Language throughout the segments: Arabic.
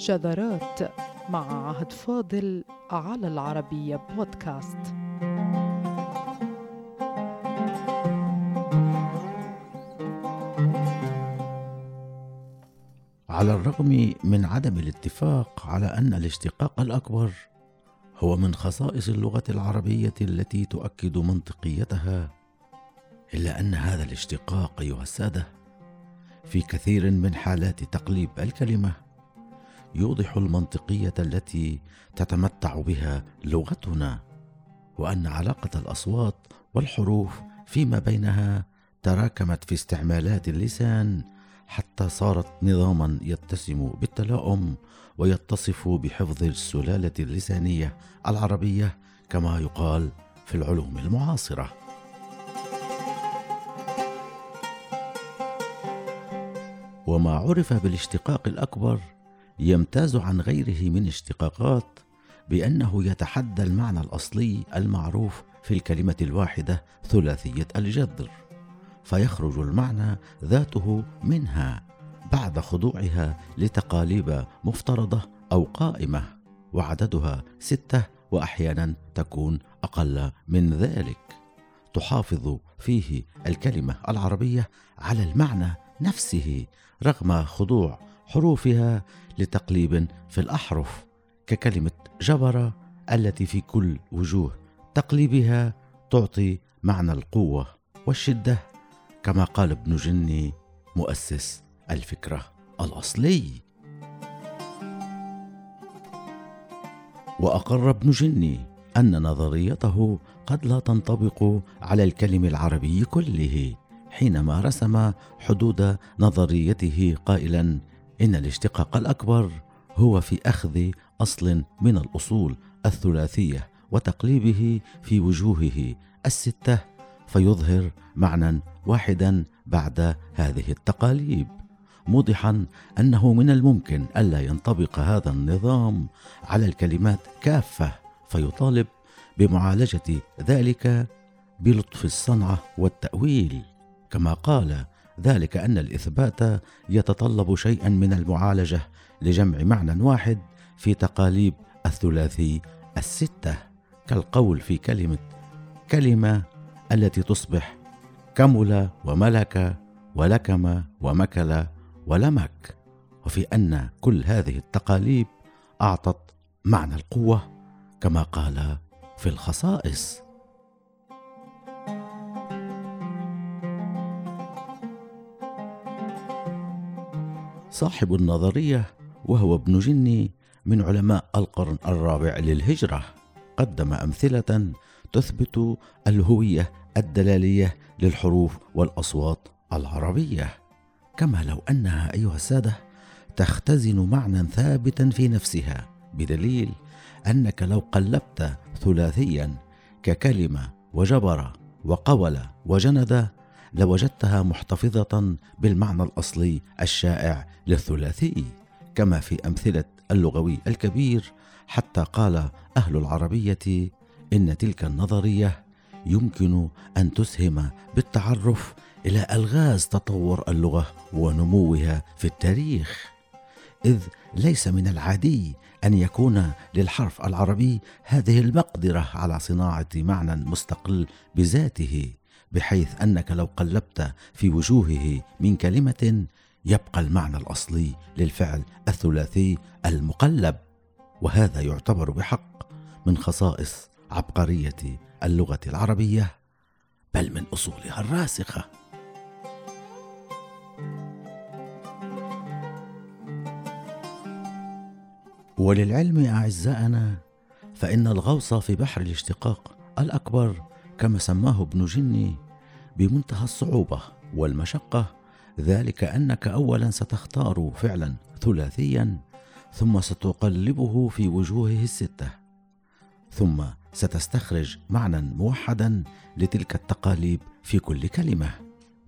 شذرات مع عهد فاضل على العربية بودكاست. على الرغم من عدم الاتفاق على أن الاشتقاق الأكبر هو من خصائص اللغة العربية التي تؤكد منطقيتها إلا أن هذا الاشتقاق ايها الساده في كثير من حالات تقليب الكلمة. يوضح المنطقية التي تتمتع بها لغتنا وأن علاقة الأصوات والحروف فيما بينها تراكمت في استعمالات اللسان حتى صارت نظاما يتسم بالتلاؤم ويتصف بحفظ السلالة اللسانية العربية كما يقال في العلوم المعاصرة. وما عرف بالاشتقاق الأكبر يمتاز عن غيره من اشتقاقات بأنه يتحدى المعنى الأصلي المعروف في الكلمة الواحدة ثلاثية الجذر. فيخرج المعنى ذاته منها بعد خضوعها لتقاليب مفترضة أو قائمة وعددها ستة واحيانا تكون أقل من ذلك. تحافظ فيه الكلمة العربية على المعنى نفسه رغم خضوع حروفها لتقليب في الأحرف ككلمة جبر التي في كل وجوه تقليبها تعطي معنى القوة والشدة كما قال ابن جني مؤسس الفكرة الأصلي. وأقر ابن جني أن نظريته قد لا تنطبق على الكلم العربي كله حينما رسم حدود نظريته قائلا إن الاشتقاق الأكبر هو في أخذ أصل من الأصول الثلاثية وتقليبه في وجوهه الستة فيظهر معنى واحدا بعد هذه التقاليب. موضحا أنه من الممكن ألا ينطبق هذا النظام على الكلمات كافة فيطالب بمعالجة ذلك بلطف الصنعة والتأويل. كما قال ذلك أن الإثبات يتطلب شيئا من المعالجة لجمع معنى واحد في تقاليب الثلاثي الستة كالقول في كلمة كلمة التي تصبح كمل وملك ولكم ومكل ولمك. وفي أن كل هذه التقاليب أعطت معنى القوة كما قال في الخصائص. صاحب النظرية وهو ابن جني من علماء القرن الرابع للهجرة. قدم أمثلة تثبت الهوية الدلالية للحروف والأصوات العربية. كما لو أنها أيها السادة تختزن معنى ثابتا في نفسها بدليل أنك لو قلبت ثلاثيا ككلمة وجبر وقول وجند لوجدتها محتفظة بالمعنى الأصلي الشائع للثلاثي كما في أمثلة اللغوي الكبير حتى قال أهل العربية إن تلك النظرية يمكن أن تسهم بالتعرف إلى ألغاز تطور اللغة ونموها في التاريخ. إذ ليس من العادي أن يكون للحرف العربي هذه المقدرة على صناعة معنى مستقل بذاته. بحيث أنك لو قلبت في وجوهه من كلمة يبقى المعنى الأصلي للفعل الثلاثي المقلب. وهذا يعتبر بحق من خصائص عبقرية اللغة العربية بل من أصولها الراسخة. وللعلم اعزائنا فإن الغوص في بحر الاشتقاق الأكبر كما سماه ابن جني بمنتهى الصعوبة والمشقة ذلك أنك اولا ستختار فعلا ثلاثيا ثم ستقلبه في وجوهه الستة ثم ستستخرج معنى موحدا لتلك التقاليب في كل كلمة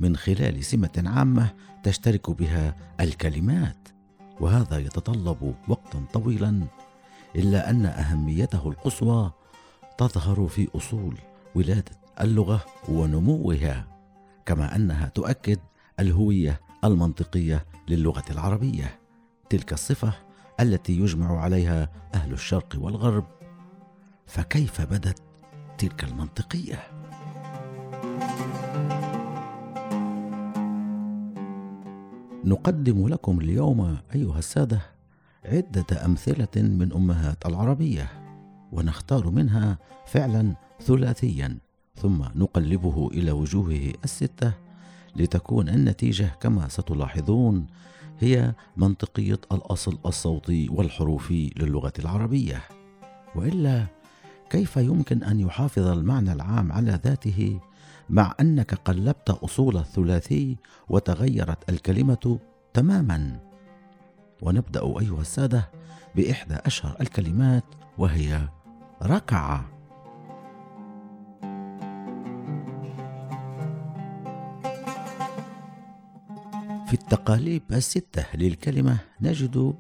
من خلال سمة عامة تشترك بها الكلمات وهذا يتطلب وقتا طويلا إلا أن أهميته القصوى تظهر في أصول ولادة اللغة ونموها كما أنها تؤكد الهوية المنطقية للغة العربية. تلك الصفة التي يجمع عليها أهل الشرق والغرب. فكيف بدت تلك المنطقية؟ نقدم لكم اليوم أيها السادة عدة أمثلة من أمهات العربية. ونختار منها فعلا ثلاثيا ثم نقلبه إلى وجوهه الستة لتكون النتيجة كما ستلاحظون هي منطقية الأصل الصوتي والحروفي للغة العربية. وإلا كيف يمكن أن يحافظ المعنى العام على ذاته مع أنك قلبت أصول الثلاثي وتغيرت الكلمة تماما؟ ونبدأ أيها السادة بإحدى أشهر الكلمات وهي ركع. في التقاليب الستة للكلمة نجد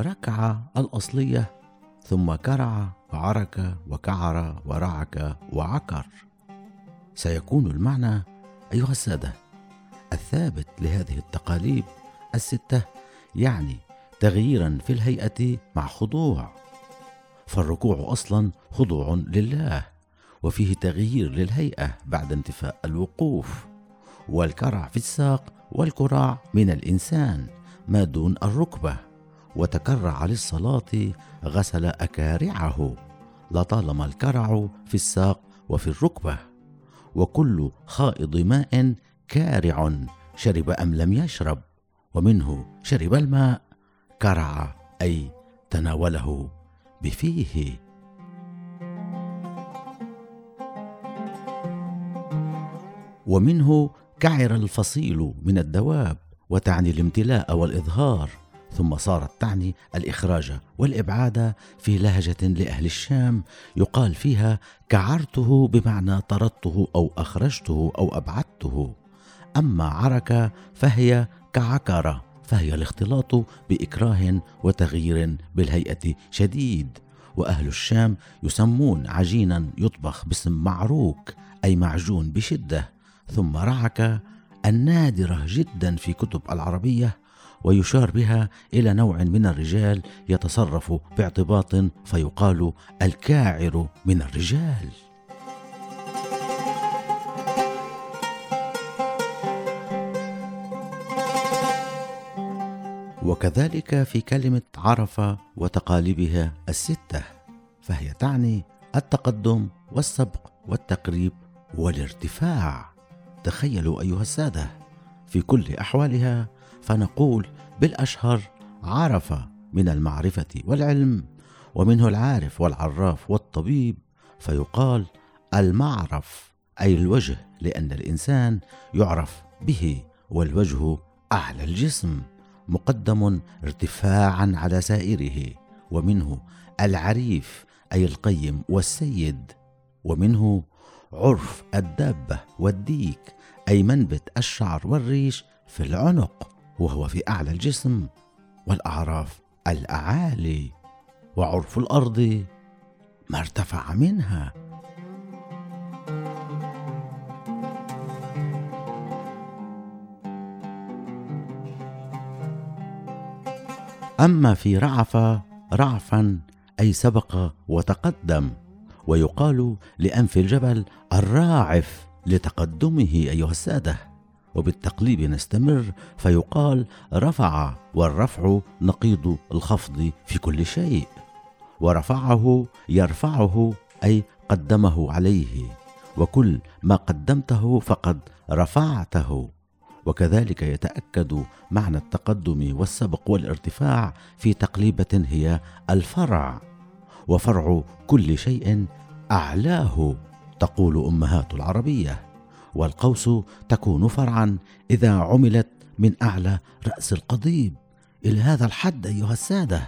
ركع الأصلية ثم كرع وعرك وكعر ورعك وعكر. سيكون المعنى أيها السادة. الثابت لهذه التقاليب الستة يعني تغييرا في الهيئة مع خضوع. فالركوع أصلا خضوع لله وفيه تغيير للهيئة بعد انتفاء الوقوف والكرع في الساق والكراع من الإنسان ما دون الركبة وتكرع للصلاة غسل أكارعه لطالما الكرع في الساق وفي الركبة وكل خائض ماء كارع شرب أم لم يشرب ومنه شرب الماء كرع أي تناوله بفيه. ومنه كعر الفصيل من الدواب وتعني الامتلاء والإظهار ثم صارت تعني الإخراج والإبعاد في لهجة لأهل الشام يقال فيها كعرته بمعنى طردته أو أخرجته أو أبعدته. أما عرك فهي كعكر فهي الاختلاط بإكراه وتغيير بالهيئة. شديد. وأهل الشام يسمون عجينا يطبخ باسم معروك أي معجون بشدة. ثم رعك النادرة جدا في كتب العربية ويشار بها إلى نوع من الرجال يتصرف باعتباط فيقال الكاعر من الرجال. وكذلك في كلمة عرف وتقاليبها الستة فهي تعني التقدم والسبق والتقريب والارتفاع. تخيلوا أيها السادة في كل أحوالها فنقول بالأشهر عرف من المعرفة والعلم ومنه العارف والعراف والطبيب فيقال المعرف أي الوجه لأن الإنسان يعرف به والوجه أعلى الجسم. مقدم ارتفاعا على سائره ومنه العريف أي القيم والسيد ومنه عرف الدابه والديك أي منبت الشعر والريش في العنق وهو في أعلى الجسم والأعراف الأعالي وعرف الأرض ما ارتفع منها. أما في رعف رعفا أي سبق وتقدم ويقال لأنف الجبل الراعف لتقدمه أيها السادة. وبالتقليب نستمر فيقال رفع والرفع نقيض الخفض في كل شيء. ورفعه يرفعه أي قدمه عليه. وكل ما قدمته فقد رفعته. وكذلك يتأكد معنى التقدم والسبق والارتفاع في تقليبة هي الفرع وفرع كل شيء أعلاه تقول أمهات العربية. والقوس تكون فرعا إذا عملت من أعلى رأس القضيب. إلى هذا الحد أيها السادة.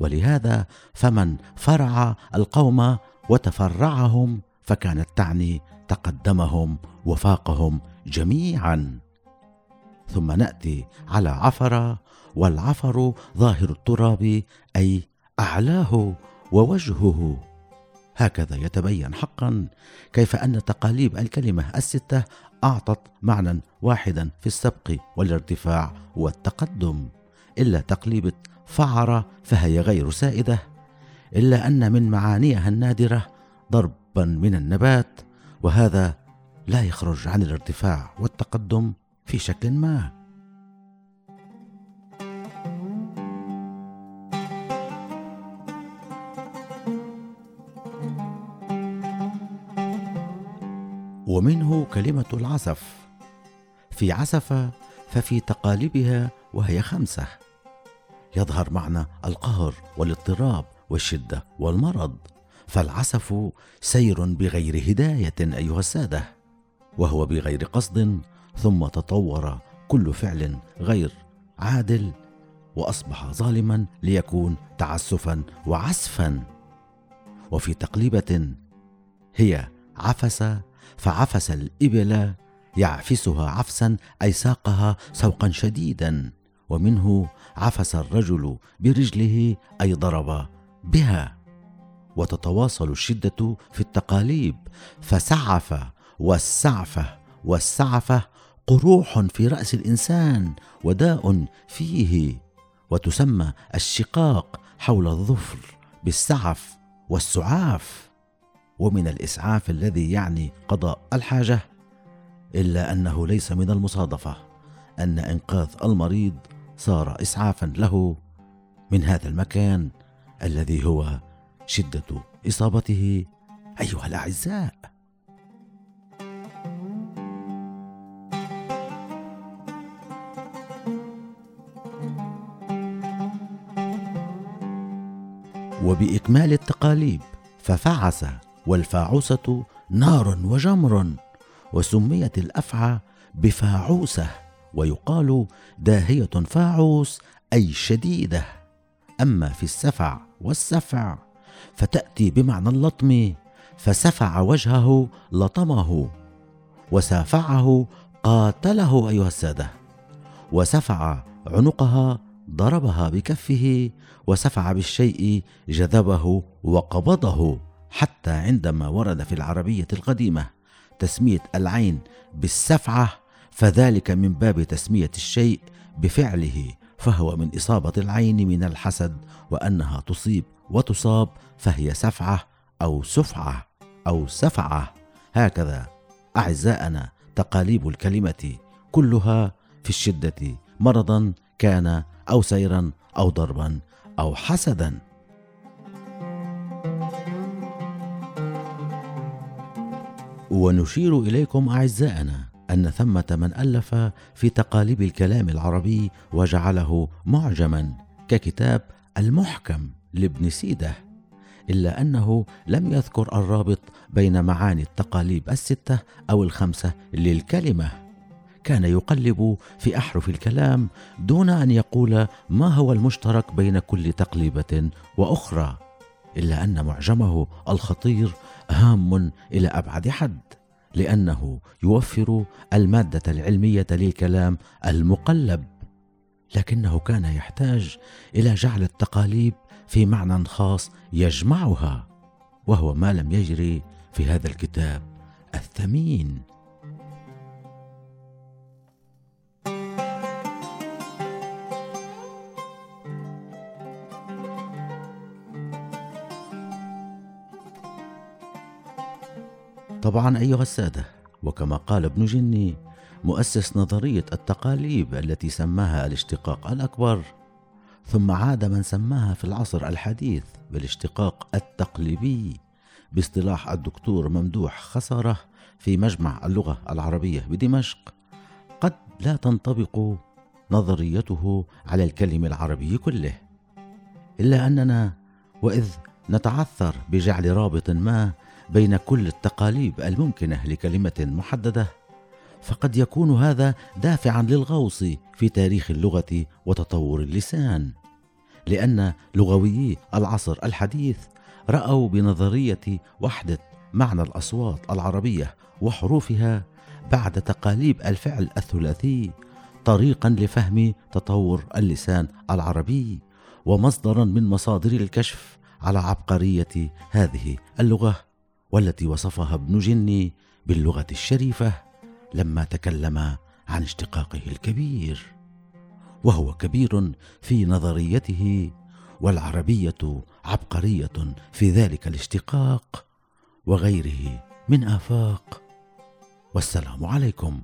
ولهذا فمن فرع القوم وتفرعهم فكانت تعني تقدمهم وفاقهم جميعا. ثم نأتي على عفر والعفر ظاهر التراب أي أعلاه ووجهه. هكذا يتبين حقا كيف أن تقاليب الكلمة الستة أعطت معنى واحدا في السبق والارتفاع والتقدم. إلا تقليبه فعر فهي غير سائدة إلا أن من معانيها النادرة ضربا من النبات وهذا لا يخرج عن الارتفاع والتقدم. في شكل ما. ومنه كلمة العسف في عسف ففي تقالبها وهي خمسة. يظهر معنى القهر والاضطراب والشدة والمرض. فالعسف سير بغير هداية أيها السادة وهو بغير قصد ثم تطور كل فعل غير عادل وأصبح ظالما ليكون تعسفا وعسفا. وفي تقليبة هي عفس فعفس الإبل يعفسها عفسا أي ساقها سوقا شديدا. ومنه عفس الرجل برجله أي ضرب بها. وتتواصل الشدة في التقاليب فسعف والسعفه والسعفة قروح في رأس الإنسان وداء فيه وتسمى الشقاق حول الظفر بالسعف والسعاف. ومن الإسعاف الذي يعني قضاء الحاجة إلا أنه ليس من المصادفة أن إنقاذ المريض صار اسعافا له من هذا المكان الذي هو شدة إصابته. أيها الأعزاء! وبإكمال التقاليب ففعس والفاعوسة نار وجمر وسميت الأفعى بفاعوسة ويقال داهية فاعوس أي شديدة. أما في السفع والسفع فتأتي بمعنى اللطم فسفع وجهه لطمه وسافعه قاتله أيها السادة وسفع عنقها ضربها بكفه وسفع بالشيء جذبه وقبضه حتى عندما ورد في العربية القديمة تسمية العين بالسفعة فذلك من باب تسمية الشيء بفعله فهو من إصابة العين من الحسد وأنها تصيب وتصاب فهي سفعة أو سفعة أو سفعة. هكذا اعزائنا تقاليب الكلمة كلها في الشدة مرضا كان أو سيرا أو ضربا أو حسدا. ونشير إليكم أعزائنا أن ثمة من ألف في تقاليب الكلام العربي وجعله معجما ككتاب المحكم لابن سيدة إلا أنه لم يذكر الرابط بين معاني التقاليب الستة أو الخمسة للكلمة. كان يقلب في أحرف الكلام دون أن يقول ما هو المشترك بين كل تقليبة وأخرى إلا أن معجمه الخطير هام إلى أبعد حد لأنه يوفر المادة العلمية للكلام المقلب لكنه كان يحتاج إلى جعل التقاليب في معنى خاص يجمعها وهو ما لم يجري في هذا الكتاب الثمين. طبعا أيها السادة وكما قال ابن جني مؤسس نظرية التقاليب التي سماها الاشتقاق الأكبر ثم عاد من سماها في العصر الحديث بالاشتقاق التقليبي باصطلاح الدكتور ممدوح خسارة في مجمع اللغة العربية بدمشق قد لا تنطبق نظريته على الكلم العربي كله. إلا أننا وإذ نتعثر بجعل رابط ما بين كل التقاليب الممكنة لكلمة محددة فقد يكون هذا دافعا للغوص في تاريخ اللغة وتطور اللسان لأن لغويي العصر الحديث رأوا بنظرية وحده معنى الأصوات العربية وحروفها بعد تقاليب الفعل الثلاثي طريقا لفهم تطور اللسان العربي ومصدرا من مصادر الكشف على عبقرية هذه اللغة. والتي وصفها ابن جني باللغة الشريفة لما تكلم عن اشتقاقه الكبير. وهو كبير في نظريته والعربية عبقرية في ذلك الاشتقاق وغيره من آفاق. والسلام عليكم